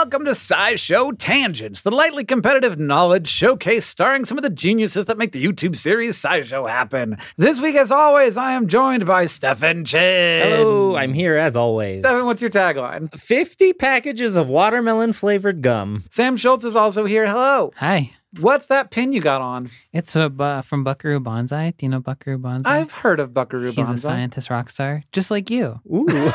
Welcome to SciShow Tangents, the lightly competitive knowledge showcase starring some of the geniuses that make the YouTube series SciShow happen. This week, as always, I am joined by Stefan Chin. Hello, I'm here as always. Stefan, what's your tagline? 50 packages of watermelon flavored gum. Sam Schultz is also here. Hello. Hi, What's that pin you got on? it's uh, from Buckaroo Banzai. Do you know Buckaroo Banzai? I've heard of Buckaroo He's a scientist rock star, just like you. Ooh.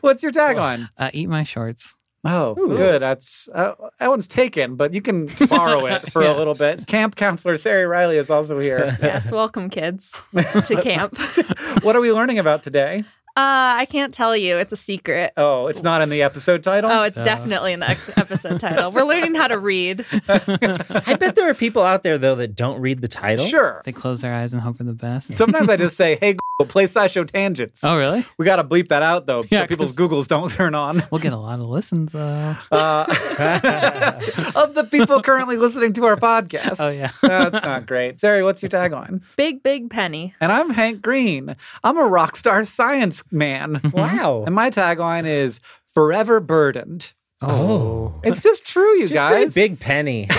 What's your tagline? Uh, eat my shorts. Oh, good. That's uh, that one's taken, but you can borrow it for a little bit. Camp counselor Sari Riley is also here. Yes, welcome kids to camp. what are we learning about today? Uh, I can't tell you. It's a secret. Oh, it's not in the episode title. Oh, it's Uh. definitely in the ex- episode title. We're learning how to read. I bet there are people out there, though, that don't read the title. sure. They close their eyes and hope for the best. Sometimes I just say, "Hey, Google, play SciShow tangents." oh, really? We got to bleep that out though, Yeah, so people's 'cause- Googles don't turn on. We'll get a lot of listens, though. Uh, of the people currently listening to our podcast. Oh, yeah. That's not great. Sari, what's your tagline? Big, big penny. And I'm Hank Green. I'm a rock star science man. Wow. and my tagline is forever burdened. Oh. It's just true, you Just guys. big penny.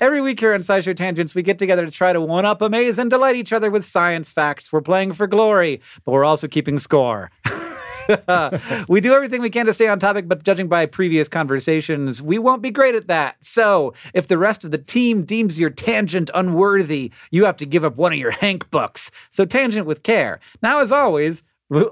Every week here on SciShow Tangents, we get together to try to one up, amaze, and delight each other with science facts. We're playing for glory, but we're also keeping score. we do everything we can to stay on topic, but judging by previous conversations, we won't be great at that. So, if the rest of the team deems your tangent unworthy, you have to give up one of your Hank books. So, tangent with care. Now, as always,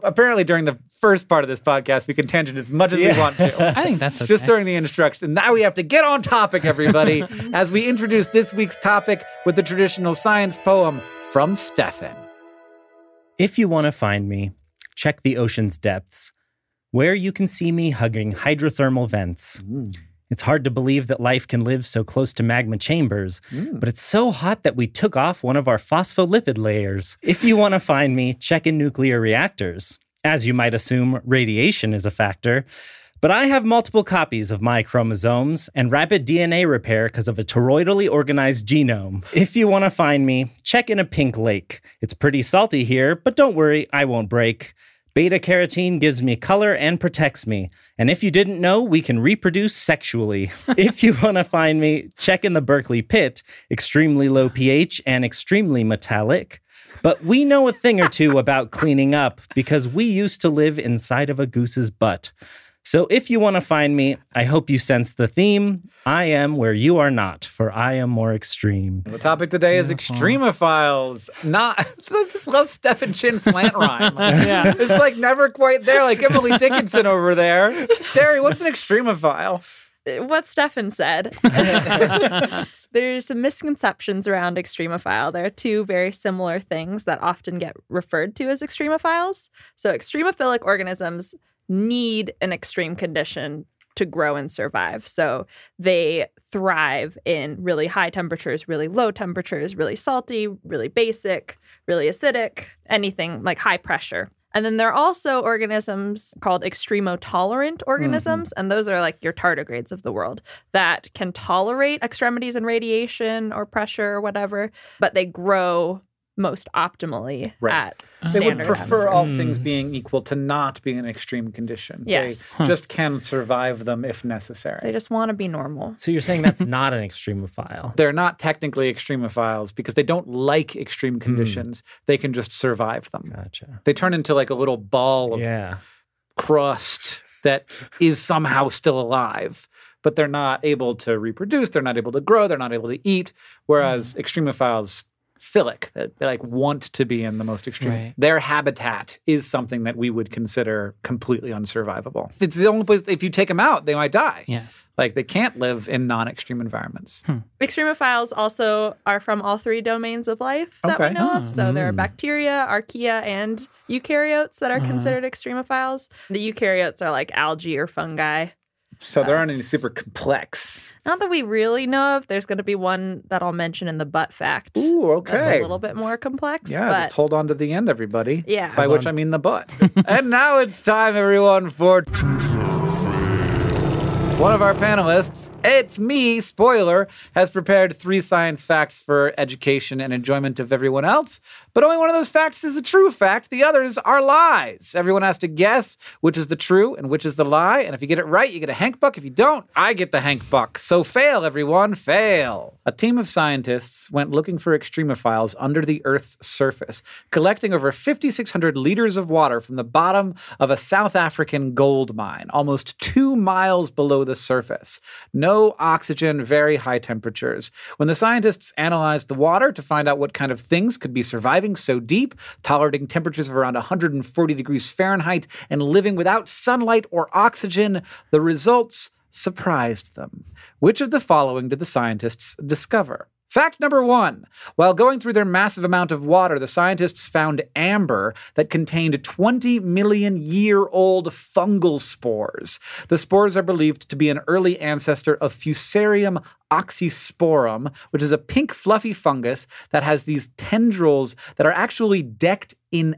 apparently during the first part of this podcast, we can tangent as much as we want to. I think that's okay. Just during the instruction. Now we have to get on topic, everybody, as we introduce this week's topic with the traditional science poem from Stefan. If you want to find me, check the ocean's depths, where you can see me hugging hydrothermal vents. Mm. It's hard to believe that life can live so close to magma chambers, mm. but it's so hot that we took off one of our phospholipid layers. If you want to find me, check in nuclear reactors. As you might assume, radiation is a factor. But I have multiple copies of my chromosomes and rapid DNA repair because of a toroidally organized genome. If you want to find me, check in a pink lake. It's pretty salty here, but don't worry, I won't break. Beta carotene gives me color and protects me. And if you didn't know, we can reproduce sexually. if you want to find me, check in the Berkeley pit, extremely low pH and extremely metallic. But we know a thing or two about cleaning up because we used to live inside of a goose's butt. So if you want to find me, I hope you sense the theme. I am where you are not, for I am more extreme. The topic today is extremophiles. Not, I just love Stefan Chin slant rhyme. Yeah. It's like never quite there, like Emily Dickinson over there. Sari, what's an extremophile? what Stefan said. There's some misconceptions around extremophile. There are two very similar things that often get referred to as extremophiles. So, extremophilic organisms need an extreme condition to grow and survive. So, they thrive in really high temperatures, really low temperatures, really salty, really basic, really acidic, anything like high pressure. And then there are also organisms called extremotolerant organisms, mm-hmm. and those are like your tardigrades of the world that can tolerate extremities and radiation or pressure or whatever, but they grow most optimally Right. at They would prefer atmosphere. all mm. things being equal to not being an extreme condition. Yes. They just can survive them if necessary. They just want to be normal. So you're saying that's not an extremophile? They're not technically extremophiles because they don't like extreme hmm. conditions. They can just survive them. Gotcha. They turn into like a little ball of Yeah. crust that is somehow still alive, but they're not able to reproduce. They're not able to grow. They're not able to eat. Whereas hmm. extremophiles, philic, that they like want to be in the most extreme. Right. Their habitat is something that we would consider completely unsurvivable. It's the only place. If you take them out, they might die. Yeah. Like they can't live in non-extreme environments. Hmm. Extremophiles also are from all three domains of life that Okay. we know of. Oh, so there are hmm. bacteria, archaea, and eukaryotes that are uh-huh. considered extremophiles. The eukaryotes are like algae or fungi. So there aren't any super complex. Not that we really know of. There's going to be one that I'll mention in the butt fact. Ooh, okay. That's a little bit more complex. Yeah, but just hold on to the end, everybody. Yeah. By Hold which on. I mean the butt. and now it's time, everyone, for one of our panelists. It's me, spoiler, has prepared three science facts for education and enjoyment of everyone else. But only one of those facts is a true fact. The others are lies. Everyone has to guess which is the true and which is the lie. And if you get it right, you get a Hank Buck. If you don't, I get the Hank Buck. So fail, everyone, fail. A team of scientists went looking for extremophiles under the Earth's surface, collecting over 5,600 liters of water from the bottom of a South African gold mine, almost two miles below the surface. No oxygen, very high temperatures. When the scientists analyzed the water to find out what kind of things could be surviving so deep, tolerating temperatures of around 140 degrees Fahrenheit, and living without sunlight or oxygen, the results surprised them. Which of the following did the scientists discover? Fact number one while going through their massive amount of water, the scientists found amber that contained 20 million year old fungal spores. The spores are believed to be an early ancestor of Fusarium oxysporum, which is a pink fluffy fungus that has these tendrils that are actually decked in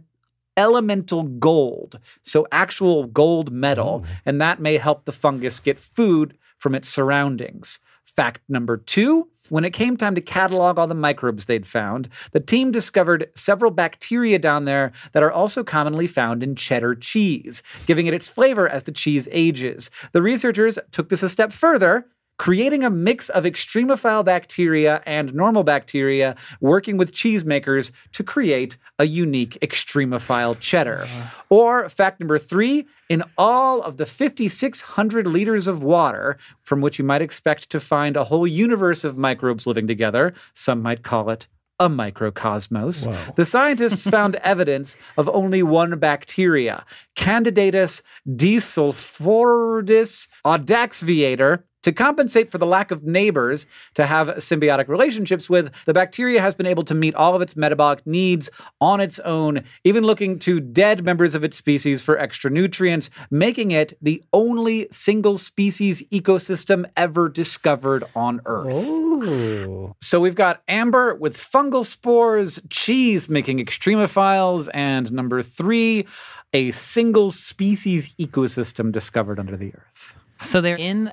elemental gold, so actual gold metal, mm. and that may help the fungus get food from its surroundings. Fact number two when it came time to catalog all the microbes they'd found, the team discovered several bacteria down there that are also commonly found in cheddar cheese, giving it its flavor as the cheese ages. The researchers took this a step further creating a mix of extremophile bacteria and normal bacteria, working with cheesemakers to create a unique extremophile cheddar. Uh-huh. Or fact number three, in all of the 5,600 liters of water, from which you might expect to find a whole universe of microbes living together, some might call it a microcosmos. The scientists found evidence of only one bacteria, Candidatus Desulforudis audaxviator. To compensate for the lack of neighbors to have symbiotic relationships with, the bacteria has been able to meet all of its metabolic needs on its own, even looking to dead members of its species for extra nutrients, making it the only single species ecosystem ever discovered on Earth. Ooh. So we've got amber with fungal spores, cheese making extremophiles, and number three, a single species ecosystem discovered under the earth. So they're in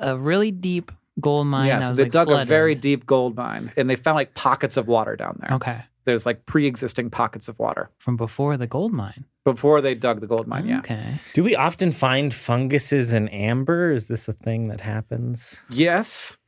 a really deep gold mine. yeah, so they like, dug a very deep gold mine, and they found like pockets of water down there. Okay. There's like pre-existing pockets of water From before the gold mine. before they dug the gold mine. Yeah. Okay. Do we often find funguses in amber? Is this a thing that happens? Yes.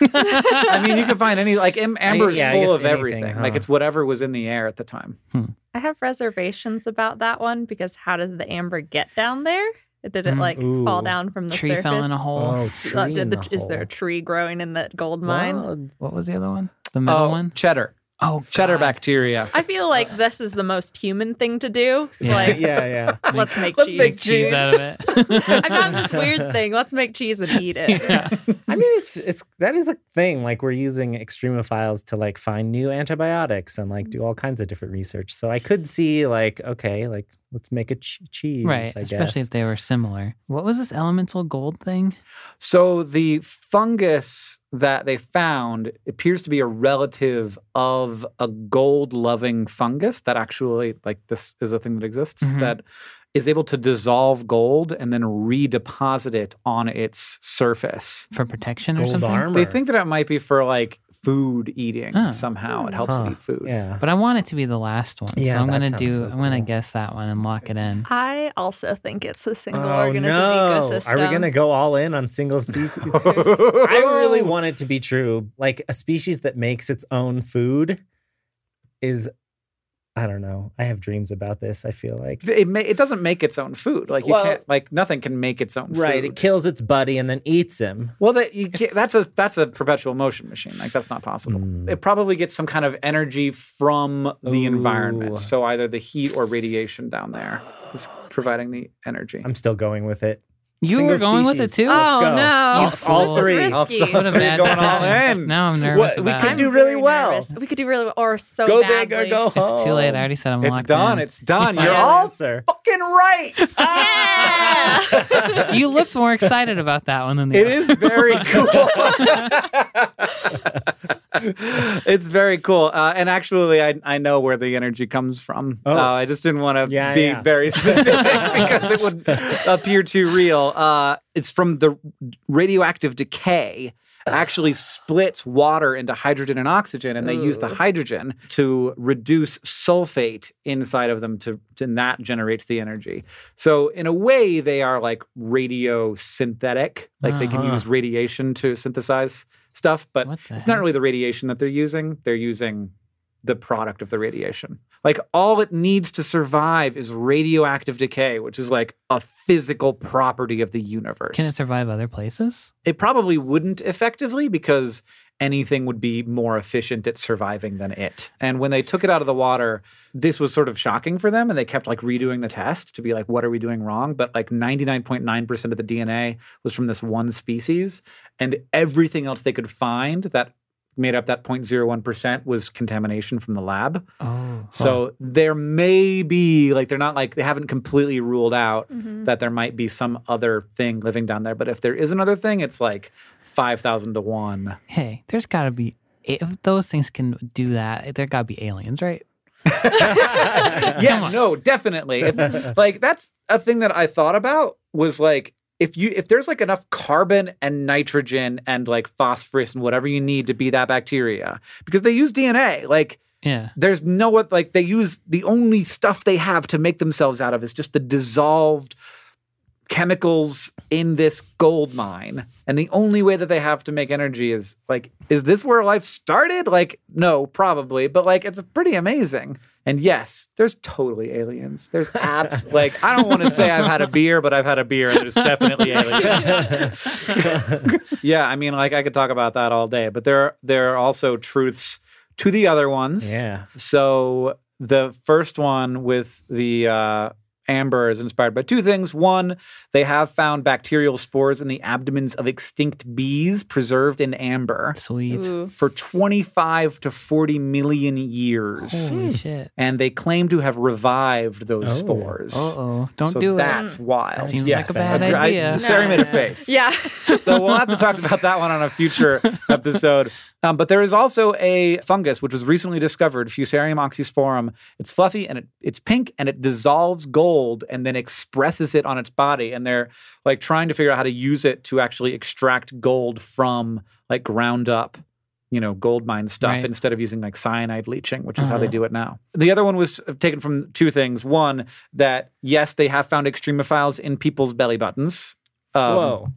I mean, you can find any like amber is yeah, full of anything, everything. Like it's whatever was in the air at the time. Hmm. I have reservations about that one because how does the amber get down there? Did it Mm, like ooh. fall down from the Tree surface? fell in a hole. Oh, Uh, tree did in the- the is there a hole. tree growing in that gold mine? Well, What was the other one? The middle oh, one? cheddar, Oh, cheddar bacteria. I feel like this is the most human thing to do. It's Yeah. like, yeah, yeah. let's make Let's cheese. make Cheese out of it. I found this weird thing. Let's make cheese and eat it. Yeah. I mean, it's it's that is a thing. Like we're using extremophiles to like find new antibiotics and like do all kinds of different research. So I could see like okay, like let's make a ch- cheese. Right. I Especially guess. if they were similar. What was this elemental gold thing? So the fungus that they found appears to be a relative of a gold-loving fungus that actually, like this, is a thing that exists Mhm. that is able to dissolve gold and then redeposit it on its surface. For protection or something? armor. They think that it might be for like food eating Oh. somehow. It helps Huh, eat food. Yeah. But I want it to be the last one. Yeah, so I'm gonna do so I'm gonna guess that one and lock it in. I also think it's a single Oh organism no! ecosystem. Are we gonna go all in on single species? I really want it to be true. Like a species that makes its own food is, I don't know. I have dreams about this. I feel like It, ma- it doesn't make its own food. Like you Well- can't. Like nothing can make its own food. right. food. It kills its buddy and then eats him. Well, that you can't, that's a that's a perpetual motion machine. Like that's not possible. Mm. It probably gets some kind of energy from the Ooh. environment. So either the heat or radiation down there is providing the energy. I'm still going with it. You were going with it species. too? Oh go. no! All- This all is three. risky. What a bad Going all in. Now I'm nervous What- we could. I'm do really very well. nervous. We could do really well, or so go badly. big or go home. It's too late. I already said I'm it's locked done. in. It's done. Final You're all answer. fucking right. Yeah! you looked more excited about that one than the It other. is very cool. it's very cool. Uh, and actually, I, I know where the energy comes from. Oh. Uh, I just didn't want to Yeah, be yeah. very specific because it would appear too real. Uh, it's from the radioactive decay. Actually, splits water into hydrogen and oxygen, and they use the hydrogen to reduce sulfate inside of them to, to and that generates the energy. So, in a way, they are like radio synthetic. Like they can Uh-huh. use radiation to synthesize stuff, but it's not really the radiation that they're using. They're using the product of the radiation. Like all it needs to survive is radioactive decay, which is like a physical property of the universe. Can it survive other places? it probably wouldn't effectively because anything would be more efficient at surviving than it. And when they took it out of the water, this was sort of shocking for them and they kept like redoing the test to be like what are we doing wrong? But like 99.9% of the DNA was from this one species and everything else they could find that made up that 0.01% was contamination from the lab. Oh. So there may be like they're not like they haven't completely ruled out Mhm. that there might be some other thing living down there. But if there is another thing, it's like five thousand to one. hey, there's got to be if those things can do that, there got to be aliens, right? yeah, no, definitely. If, like that's a thing that I thought about was like if you if there's like enough carbon and nitrogen and like phosphorus and whatever you need to be that bacteria because they use DNA like Yeah. there's no what like they use the only stuff they have to make themselves out of is just the dissolved chemicals in this gold mine. And the only way that they have to make energy is like is this where life started? Like no probably but like it's pretty amazing. And yes there's totally aliens. There's apps like i don't want to say i've had a beer but i've had a beer and there's definitely aliens. Yeah i mean like i could talk about that all day but there are, there are also truths to the other ones. Yeah. so the first one with the uh, amber is inspired by two things. One, they have found bacterial spores in the abdomens of extinct bees preserved in amber Sweet. Ooh. for 25 to 40 million years. Holy shit. And they claim to have revived those Oh. spores. Uh oh. Don't so do it. that's wild. Seems Yes. like a bad Agre- I- idea. Sarah made a face. Yeah. so we'll have to talk about that one on a future episode. Um, but there is also a fungus which was recently discovered, Fusarium oxysporum. It's fluffy and it, it's pink and it dissolves gold and then expresses it on its body. And they're like trying to figure out how to use it to actually extract gold from like ground up, you know, gold mine stuff Right. instead of using like cyanide leaching, which is how they Uh-huh. do it now. The other one was taken from two things. One, that yes, they have found extremophiles in people's belly buttons. Um, Whoa.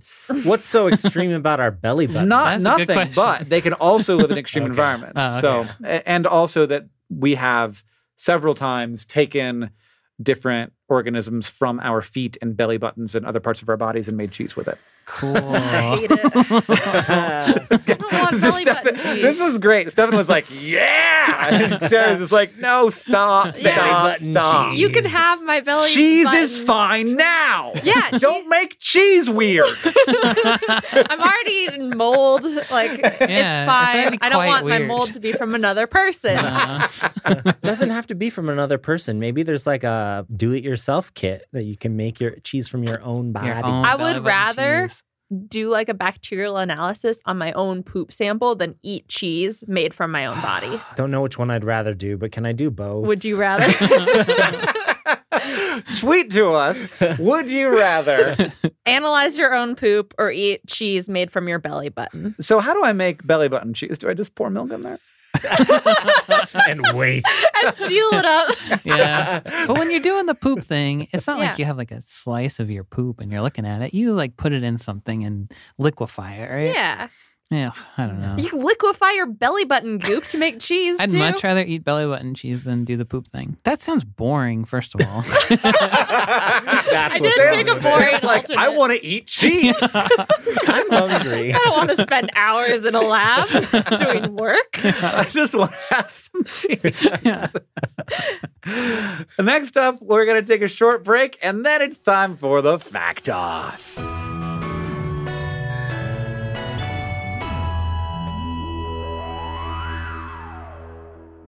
What's so extreme about our belly button? not That's a good nothing, but they can also live in extreme Okay. environments. So, okay. a- and also that we have several times taken different organisms from our feet and belly buttons and other parts of our bodies and made cheese with it. Cool. I hate it. I don't want belly button Stefan- this is great. Stefan was like, "Yeah," and Sarah's just like, "No, stop, Yeah. stop, Belly button stop." cheese. You can have my belly Cheese button. is fine now. Yeah, don't cheese- make cheese weird. I'm already eating mold. Like it's it's fine. already I don't quite want my mold to be from another person. Uh, doesn't have to be from another person. Maybe there's like a do-it-yourself kit that you can make your cheese from your own body. your own I would rather- cheese. Do like a bacterial analysis on my own poop sample than eat cheese made from my own body. Don't know which one I'd rather do, but can I do both? Would you rather? Tweet to us. Would you rather? Analyze your own poop or eat cheese made from your belly button. So how do I make belly button cheese? Do I just pour milk in there? and wait. And seal it up. Yeah. But when you're doing the poop thing, it's not Yeah. like you have like a slice of your poop and you're looking at it. You like put it in something and liquefy it, right? Yeah. Yeah. I don't know. You can liquefy your belly button goop to make cheese. I'd too. much rather eat belly button cheese than do the poop thing. That sounds boring, first of all. That's I what's did wrong pick a boring it. like I want to eat cheese. I'm hungry. I don't want to spend hours in a lab doing work. I just want to have some cheese. Next up, we're going to take a short break, and then it's time for the fact off.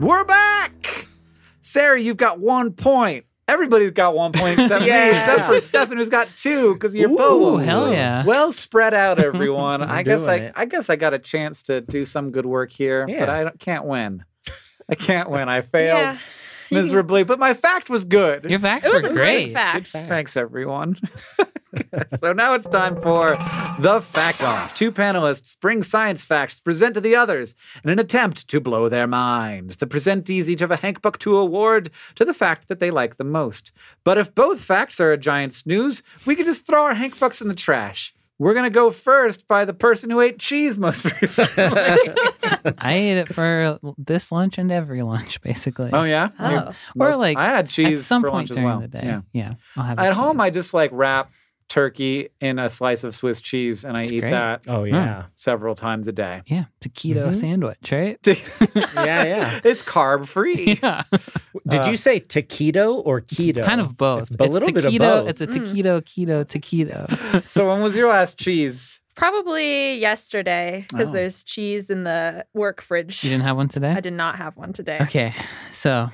We're back. Sarah, you've got one point. Everybody's got one point except me, Yeah. except for Stefan, who's got two because you're Ooh, both. hell yeah. Well spread out, everyone. I guess I, it. I guess I got a chance to do some good work here, but I can't win. I can't win. I failed Yeah. miserably, but my fact was good. Your facts It was were a great. great fact. Thanks, everyone. so now it's time for the fact off. Two panelists bring science facts to present to the others in an attempt to blow their minds. The presentees each have a Hank Buck 2 award to the fact that they like the most. But if both facts are a giant snooze, we could just throw our Hank Bucks in the trash. We're going to go first by the person who ate cheese most recently. I ate it for this lunch and every lunch, basically. oh, yeah? Oh. Or most- like I had cheese at some for point lunch as during well. the day. Yeah. Yeah, I'll have At a home. I just like wrap turkey in a slice of Swiss cheese and I eat great. that Oh yeah, several times a day. yeah, it's a keto Mhm. sandwich, right? yeah, yeah. it's carb free. Yeah, Did Uh, you say taquito or keto? kind of both. It's a little bit of taquito, both. It's a Mm. taquito, keto, taquito. so when was your last cheese? Probably yesterday because Oh. there's cheese in the work fridge. You didn't have one today? I did not have one today. Okay, so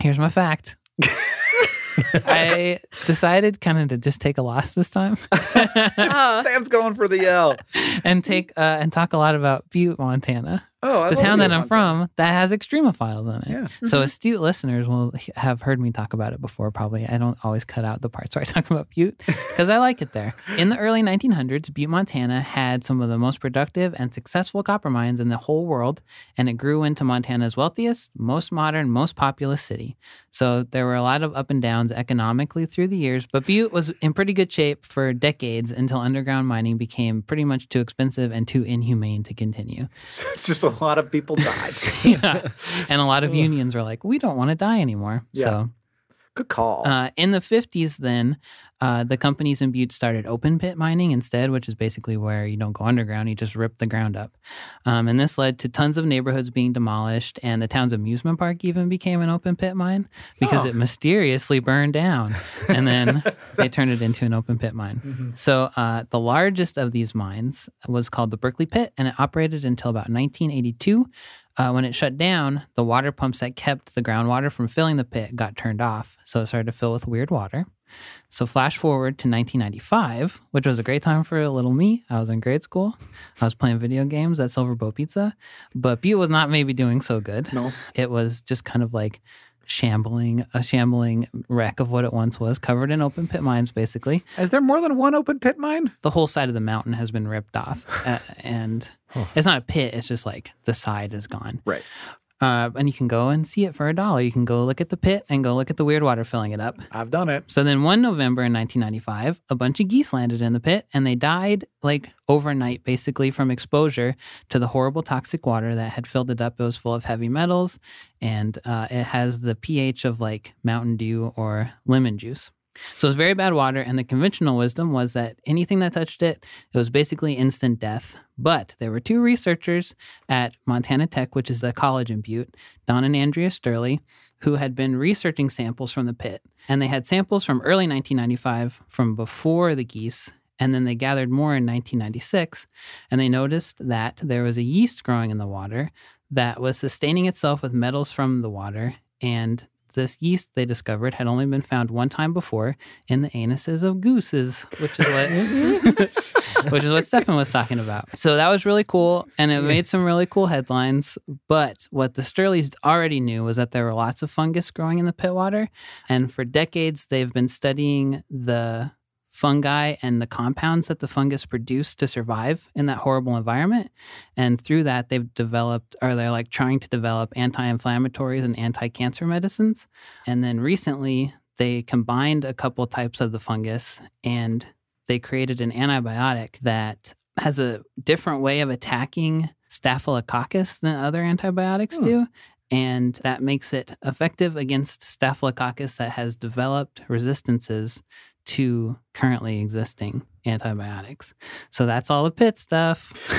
here's my fact. I decided kind of to just take a loss this time Oh, Sam's going for the L. and take uh, and talk a lot about Butte, Montana, Oh, I the town that I'm Montana. from that has extremophiles in it. Yeah. So Mhm. astute listeners will have heard me talk about it before. Probably I don't always cut out the parts where I talk about Butte because I like it there. In the early 1900s, Butte, Montana had some of the most productive and successful copper mines in the whole world, and it grew into Montana's wealthiest, most modern, most populous city. So there were a lot of up and downs economically through the years, but Butte was in pretty good shape for decades until underground mining became pretty much too expensive and too inhumane to continue. It's just a lot of people died. yeah. And a lot of unions were like, we don't want to die anymore. Yeah. So Good call. uh, in the 50s, then uh, the companies in Butte started open pit mining instead, which is basically where you don't go underground, you just rip the ground up. Um, and this led to tons of neighborhoods being demolished, and the town's amusement park even became an open pit mine because Oh. it mysteriously burned down. And then they turned it into an open pit mine. So uh, the largest of these mines was called the Berkeley Pit, and it operated until about 1982. Uh, when it shut down, the water pumps that kept the groundwater from filling the pit got turned off, so it started to fill with weird water. So flash forward to 1995, which was a great time for a little me. I was in grade school. I was playing video games at Silver Bow Pizza, but Butte was not maybe doing so good. no. It was just kind of like shambling, a shambling wreck of what it once was, covered in open pit mines, basically Is there more than one open pit mine? the whole side of the mountain has been ripped off, uh, and it's not a pit. It's just like the side is gone. Right. Uh, and you can go and see it for a dollar. You can go look at the pit and go look at the weird water filling it up. I've done it. So then, one November in 1995, a bunch of geese landed in the pit and they died like overnight, basically from exposure to the horrible toxic water that had filled it up. It was full of heavy metals and uh, it has the pH of like Mountain Dew or lemon juice. So it was very bad water, and the conventional wisdom was that anything that touched it, it was basically instant death. But there were two researchers at Montana Tech, which is the college in Butte, Don and Andrea Stierle, who had been researching samples from the pit. And they had samples from early 1995 from before the geese. And then they gathered more in 1996. And they noticed that there was a yeast growing in the water that was sustaining itself with metals from the water. And this yeast they discovered had only been found one time before in the anuses of gooses, which is what which is what Stefan was talking about. So that was really cool, and it made some really cool headlines. But what the Stierles already knew was that there were lots of fungus growing in the pit water, and for decades they've been studying the fungi and the compounds that the fungus produce to survive in that horrible environment. And through that, they've developed, or they're like trying to develop anti inflammatories and anti cancer medicines. And then recently, they combined a couple types of the fungus and they created an antibiotic that has a different way of attacking staphylococcus than other antibiotics Hmm. do. And that makes it effective against staphylococcus that has developed resistances to currently existing antibiotics. So that's all the pit stuff.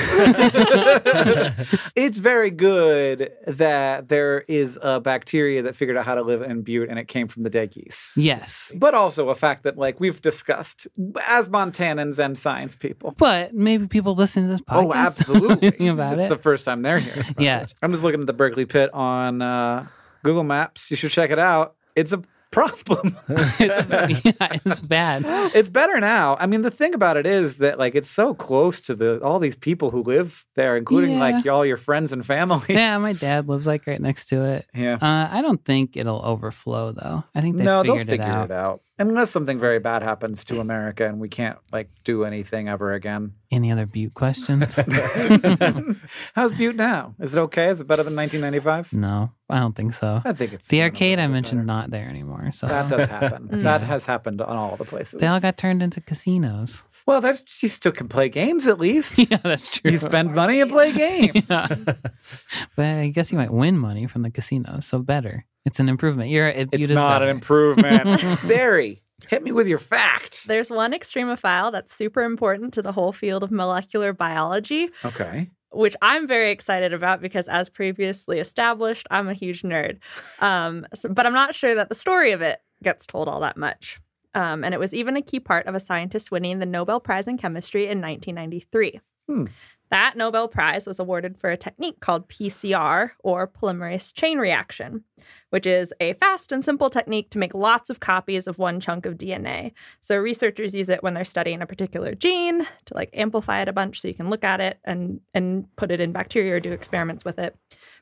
it's very good that there is a bacteria that figured out how to live in Butte and it came from the dead geese. yes. But also a fact that, like we've discussed as Montanans and science people. But maybe people listening to this podcast Oh, absolutely. thinking about it's it. the first time they're here. Yeah. I'm just looking at the Berkeley Pit on uh, Google Maps. You should check it out. It's a problem. it's, yeah, it's bad. it's better now. I mean, the thing about it is that like it's so close to the all these people who live there, including like all your friends and family. Yeah, my dad lives like right next to it. Yeah. Uh, I don't think it'll overflow though. I think they no, they'll figured figure it out. it out. Unless something very bad happens to America and we can't like do anything ever again. Any other Butte questions? How's Butte now? Is it okay? Is it better than 1995? no, I don't think so. I think it's The arcade I mentioned better. not there anymore. So That does happen. Mm. That has happened on all the places. they all got turned into casinos. Well, that's you still can play games at least. yeah, that's true. you spend money and play games. Yeah. But I guess you might win money from the casino, so better. It's an improvement. You're it, It's Butte is not an improvement. Very. Hit me with your fact. There's one extremophile that's super important to the whole field of molecular biology, Okay. which I'm very excited about because, as previously established, I'm a huge nerd. Um, so- but I'm not sure that the story of it gets told all that much. Um, and it was even a key part of a scientist winning the Nobel Prize in Chemistry in 1993. Hmm. That Nobel Prize was awarded for a technique called PCR, or polymerase chain reaction, which is a fast and simple technique to make lots of copies of one chunk of DNA. So researchers use it when they're studying a particular gene to like amplify it a bunch so you can look at it and and put it in bacteria or do experiments with it.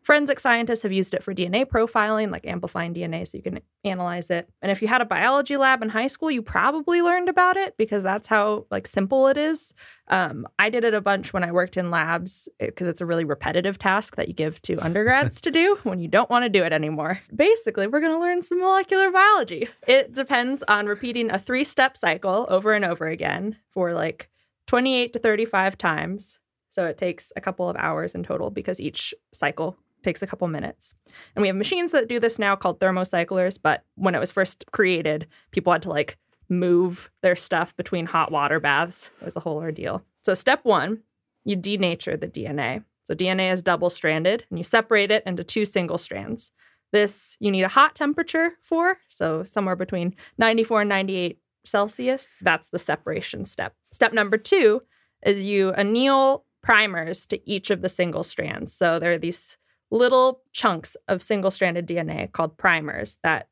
Forensic scientists have used it for DNA profiling, like amplifying DNA so you can analyze it. And if you had a biology lab in high school, you probably learned about it because that's how like simple it is. Um, I did it a bunch when I worked in labs because it's a really repetitive task that you give to undergrads to do when you don't want to do it anymore. Basically, we're going to learn some molecular biology. It depends on repeating a three step cycle over and over again for like 28 to 35 times. So it takes a couple of hours in total because each cycle takes a couple minutes. And we have machines that do this now called thermocyclers, but when it was first created, people had to like move their stuff between hot water baths. It was a whole ordeal. So step 1, you denature the DNA. So DNA is double stranded and you separate it into two single strands. This you need a hot temperature for, so somewhere between 94 and 98 Celsius. That's the separation step. Step number 2 is you anneal primers to each of the single strands. So there are these little chunks of single stranded DNA called primers that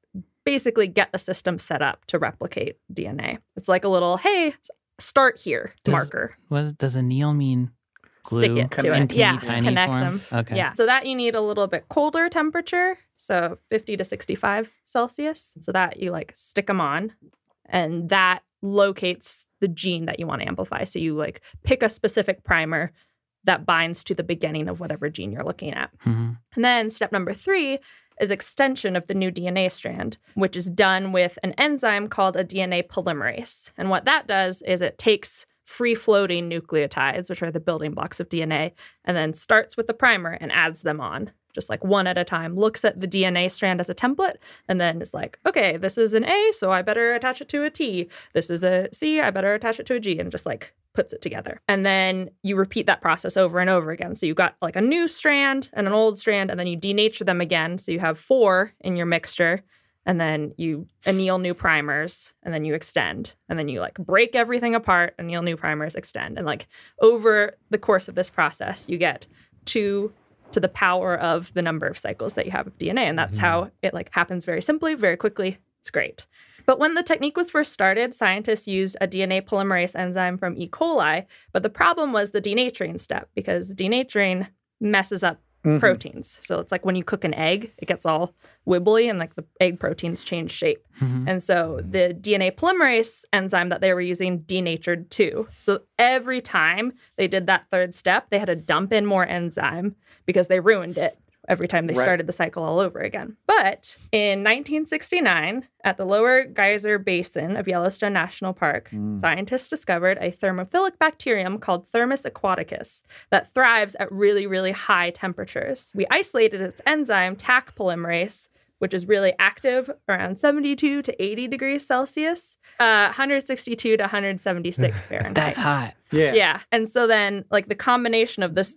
basically get the system set up to replicate DNA. It's like a little, hey, start here Does- marker. What does anneal mean? Glue Stick it to it. Yeah, tiny connect form? them. Okay. Yeah. So that you need a little bit colder temperature, so 50 to 65 Celsius. So that you like stick them on and that locates the gene that you want to amplify. So you like pick a specific primer that binds to the beginning of whatever gene you're looking at. Mhm. And then step number three is extension of the new DNA strand, which is done with an enzyme called a DNA polymerase. And what that does is it takes free floating nucleotides, which are the building blocks of DNA, and then starts with the primer and adds them on. Just like one at a time, looks at the DNA strand as a template, and then is like, okay, this is an A, so I better attach it to a T. This is a C, I better attach it to a G, and just like puts it together. And then you repeat that process over and over again. So you got like a new strand and an old strand, and then you denature them again. So you have four in your mixture. And then you anneal new primers and then you extend. And then you like break everything apart, anneal new primers, extend. And like over the course of this process, you get two to the power of the number of cycles that you have of DNA. And that's mm-hmm. how it like happens very simply, very quickly. It's great. But when the technique was first started, scientists used a DNA polymerase enzyme from E. coli. But the problem was the denaturing step because denaturing messes up Mm-hmm. proteins. So it's like when you cook an egg, it gets all wibbly and like the egg proteins change shape. Mm-hmm. And so the DNA polymerase enzyme that they were using denatured too. So every time they did that third step, they had to dump in more enzyme because they ruined it every time they Right. started the cycle all over again. But in 1969, at the Lower Geyser Basin of Yellowstone National Park, hmm. scientists discovered a thermophilic bacterium called Thermus aquaticus that thrives at really, really high temperatures. We isolated its enzyme, Taq polymerase, which is really active around 72 to 80 degrees Celsius, uh, 162 to 176 Fahrenheit. That's hot. Yeah. Yeah. And so then, like, the combination of this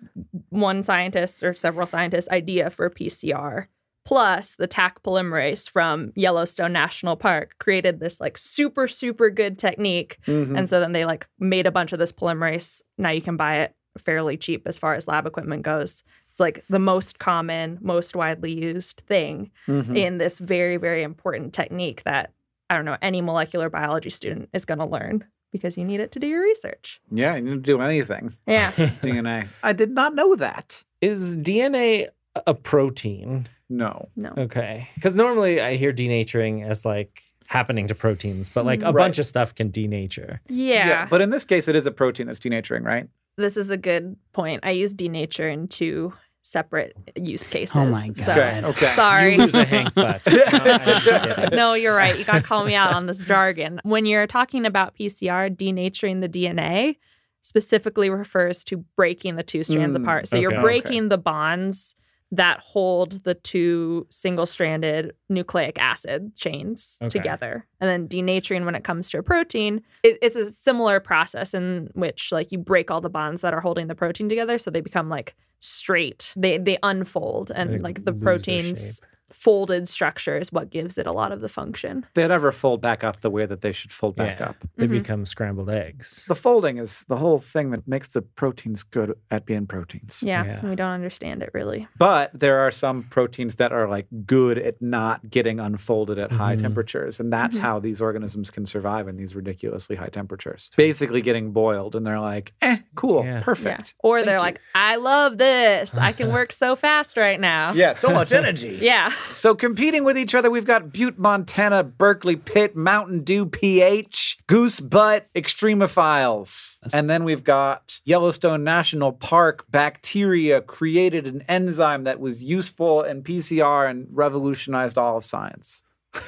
one scientist or several scientists' idea for PCR plus the Taq polymerase from Yellowstone National Park created this, like, super, super good technique. Mhm. And so then they, like, made a bunch of this polymerase. Now you can buy it fairly cheap as far as lab equipment goes. It's like the most common, most widely used thing Mhm. in this very, very important technique that I don't know any molecular biology student is going to learn because you need it to do your research. Yeah, you need to do anything. Yeah. DNA. I did not know that. Is DNA a protein? No. No. Okay. Because normally I hear denaturing as like happening to proteins, but like a Right. bunch of stuff can denature. Yeah. Yeah. But in this case, it is a protein that's denaturing, right? This is a good point. I use denature in two separate use cases. Oh my So- God. Okay. Okay. Sorry. You lose a Hank butt. No, I'm just kidding. no, you're right. You got to call me out on this jargon. When you're talking about PCR, denaturing the DNA specifically refers to breaking the two strands Mm, apart. So okay. you're Okay. breaking the bonds that hold the two single stranded nucleic acid chains Okay. together. And then denaturing, when it comes to a protein, it, it's a similar process in which like you break all the bonds that are holding the protein together so they become like straight. They they unfold They and like the protein's folded structure is what gives it a lot of the function. They never fold back up the way that they should fold back Yeah. up. They Mhm. become scrambled eggs. The folding is the whole thing that makes the proteins good at being proteins. Yeah, Yeah. we don't understand it really. But there are some proteins that are like good at not getting unfolded at high Mhm. temperatures. And that's Mhm. how these organisms can survive in these ridiculously high temperatures. Basically getting boiled and they're like, eh, cool, Yeah. perfect. Or Thank they're you. like, I love this. I can work so fast right now. Yeah, so much energy. Yeah. So competing with each other, we've got Butte, Montana, Berkeley Pit, Mountain Dew, PH, Goose Butt, Extremophiles. And then we've got Yellowstone National Park. Bacteria created an enzyme that was useful in PCR and revolutionized all of science.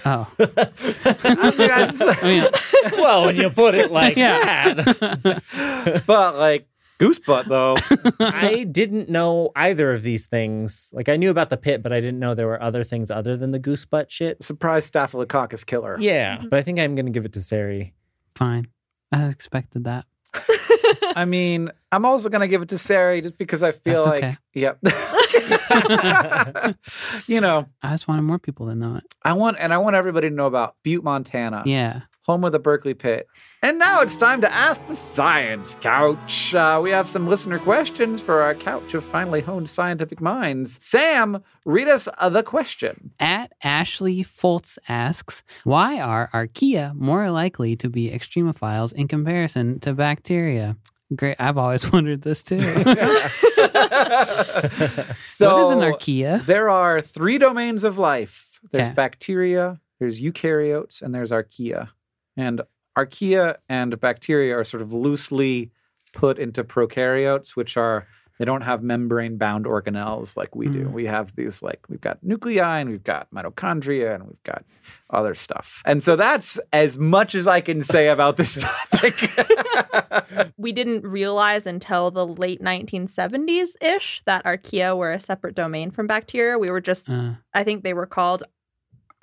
Oh, I think I just- I mean, well, when you put it like Yeah. that. but like Goose Butt, though. I didn't know either of these things. Like I knew about the pit, but I didn't know there were other things other than the goose butt shit. Surprise Staphylococcus killer. Yeah, mm-hmm. but I think I'm gonna give it to Ceri. fine. I expected that. I mean, I'm also going to give it to Ceri just because I feel That's like, okay. yep. you know, I just wanted more people to know it. I want, and I want everybody to know about Butte, Montana, Yeah. Home of the Berkeley Pit. And now it's time to ask the Science Couch. Uh, we have some listener questions for our couch of finely honed scientific minds. Sam, read us uh, the question. At Ashley Foltz asks, why are archaea more likely to be extremophiles in comparison to bacteria? Great. I've always wondered this too. So, what is an archaea? There are three domains of life. There's Okay. bacteria, there's eukaryotes, and there's archaea. And archaea and bacteria are sort of loosely put into prokaryotes, which are they don't have membrane bound organelles like we do. Mm. We have these like we've got nuclei and we've got mitochondria and we've got other stuff. And so that's as much as I can say about this topic. we didn't realize until the late 1970s ish that archaea were a separate domain from bacteria. We were just, Uh, I think they were called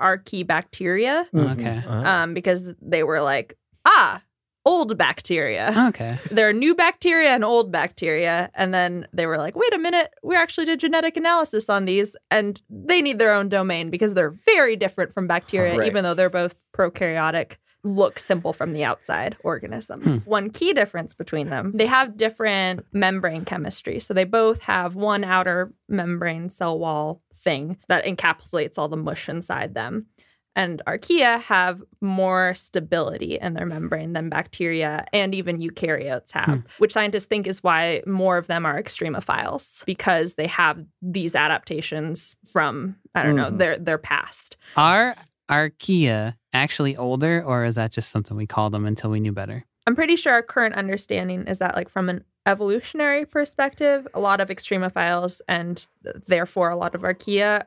archaebacteria okay. Uh, um, because they were like, ah, old bacteria. Okay. there are new bacteria and old bacteria. And then they were like, wait a minute, we actually did genetic analysis on these and they need their own domain because they're very different from bacteria, Right. even though they're both prokaryotic. Look simple from the outside organisms. One key difference between them, they have different membrane chemistry. So they both have one outer membrane cell wall thing that encapsulates all the mush inside them and archaea have more stability in their membrane than bacteria and even eukaryotes have, which scientists think is why more of them are extremophiles because they have these adaptations from I don't know Mhm. their their past. Are archaea actually older, or is that just something we called them until we knew better? I'm pretty sure our current understanding is that like from an evolutionary perspective, a lot of extremophiles and therefore a lot of archaea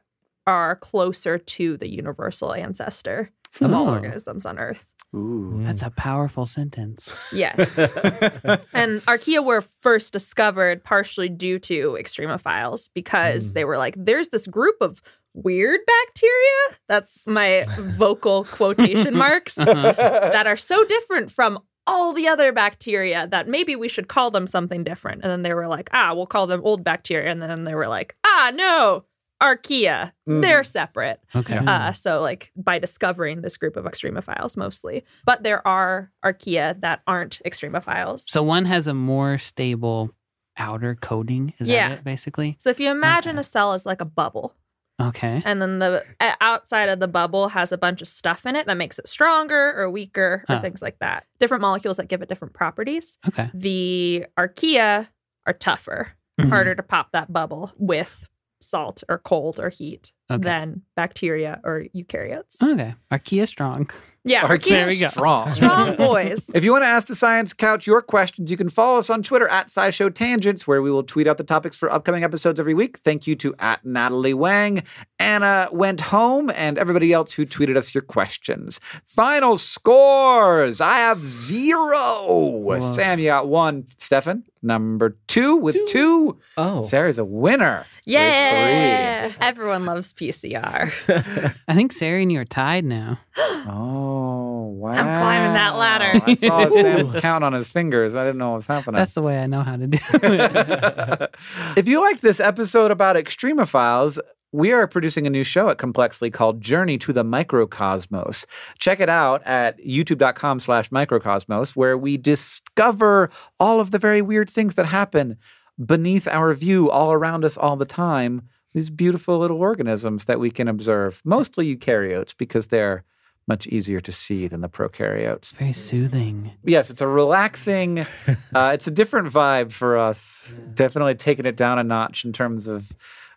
are closer to the universal ancestor of all organisms on Earth. Ooh. That's a powerful sentence. Yes. and archaea were first discovered partially due to extremophiles because hmm. they were like, there's this group of weird bacteria. That's my vocal quotation marks that are so different from all the other bacteria that maybe we should call them something different. And then they were like, ah, we'll call them old bacteria. And then they were like, ah, no, archaea. Mhm. They're separate. Okay. Uh, so, like, by discovering this group of extremophiles mostly. But there are archaea that aren't extremophiles. So one has a more stable outer coating. Is Yeah. that it, basically? So if you imagine Okay. a cell as like a bubble, Okay. and then the outside of the bubble has a bunch of stuff in it that makes it stronger or weaker or Huh. things like that. Different molecules that give it different properties. Okay. The archaea are tougher, Mhm. harder to pop that bubble with salt or cold or heat Okay. than bacteria or eukaryotes. Okay. Archaea strong. Yeah, Archaea There we go. strong. strong boys. If you want to ask the Science Couch your questions, you can follow us on Twitter at SciShow Tangents, where we will tweet out the topics for upcoming episodes every week. Thank you to at Natalie Wang, Anna Went Home, and everybody else who tweeted us your questions. Final scores. I have zero. Sam, you got one. Stefan, number two with two. Oh. Ceri's a winner. Yeah. Everyone loves PCR. I think Ceri and you are tied now. Oh, wow. I'm climbing that ladder. I saw Sam count on his fingers. I didn't know what was happening. That's the way I know how to do it. if you liked this episode about extremophiles, we are producing a new show at Complexly called Journey to the Microcosmos. Check it out at youtube.com slash microcosmos, where we discover all of the very weird things that happen beneath our view all around us all the time. These beautiful little organisms that we can observe, mostly eukaryotes, because they're much easier to see than the prokaryotes. Very soothing. Yes, it's a relaxing. uh, it's a different vibe for us. Definitely taking it down a notch in terms of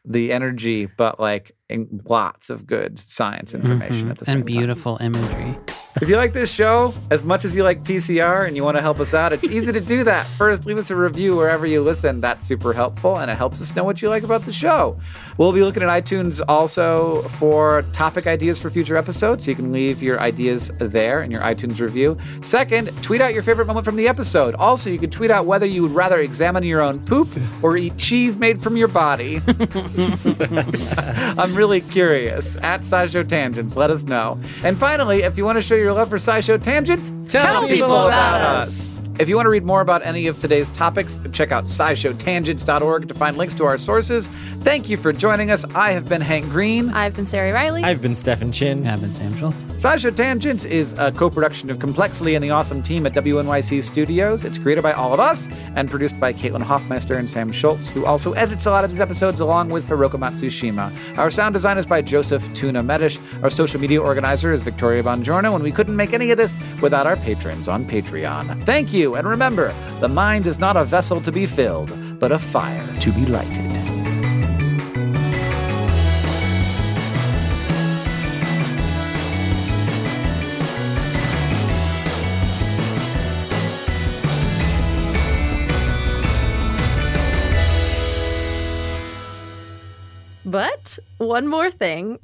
the energy, but like in lots of good science information Mhm. at the same time. and beautiful imagery. If you like this show as much as you like PCR and you want to help us out, it's easy to do that. First, leave us a review wherever you listen. That's super helpful, and it helps us know what you like about the show. We'll be looking at iTunes also for topic ideas for future episodes, so you can leave your ideas there in your iTunes review. Second, tweet out your favorite moment from the episode. Also, you can tweet out whether you would rather examine your own poop or eat cheese made from your body. I'm really curious. At SciShow Tangents, let us know. And finally, if you want to show your love for SciShow Tangents, Tell people about us. If you want to read more about any of today's topics, check out scishowtangents.org to find links to our sources. Thank you for joining us. I have been Hank Green. I've been Ceri Riley. I've been Stefan Chin. I've been Sam Schultz. SciShow Tangents is a co-production of Complexly and the awesome team at WNYC Studios. It's created by all of us and produced by Caitlin Hoffmeister and Sam Schultz, who also edits a lot of these episodes along with Hiroka Matsushima. Our sound design is by Joseph Tuna Medish. Our social media organizer is Victoria Bongiorno, and we couldn't make any of this without our patrons on Patreon. Thank you, and remember, the mind is not a vessel to be filled, but a fire to be lighted. But one more thing.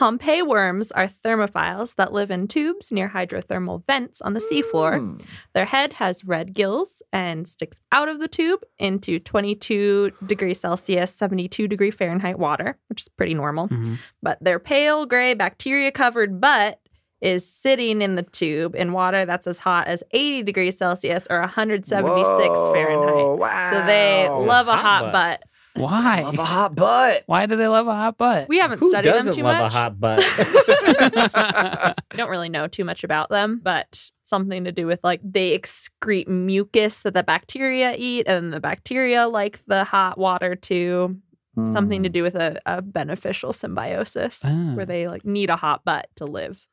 Pompeii worms are thermophiles that live in tubes near hydrothermal vents on the seafloor. Their head has red gills and sticks out of the tube into 22 degrees Celsius, 72 degree Fahrenheit water, which is pretty normal. Mhm. But their pale gray bacteria covered butt is sitting in the tube in water that's as hot as 80 degrees Celsius or 176 Fahrenheit. Wow. So they love a Hot hot, butt. butt. Why? Love a hot butt. Why do they love a hot butt? We haven't Who studied them doesn't too love much. a hot butt? We don't really know too much about them, but something to do with like they excrete mucus that the bacteria eat, and the bacteria like the hot water too. Something to do with a, a beneficial symbiosis Ah. where they like need a hot butt to live.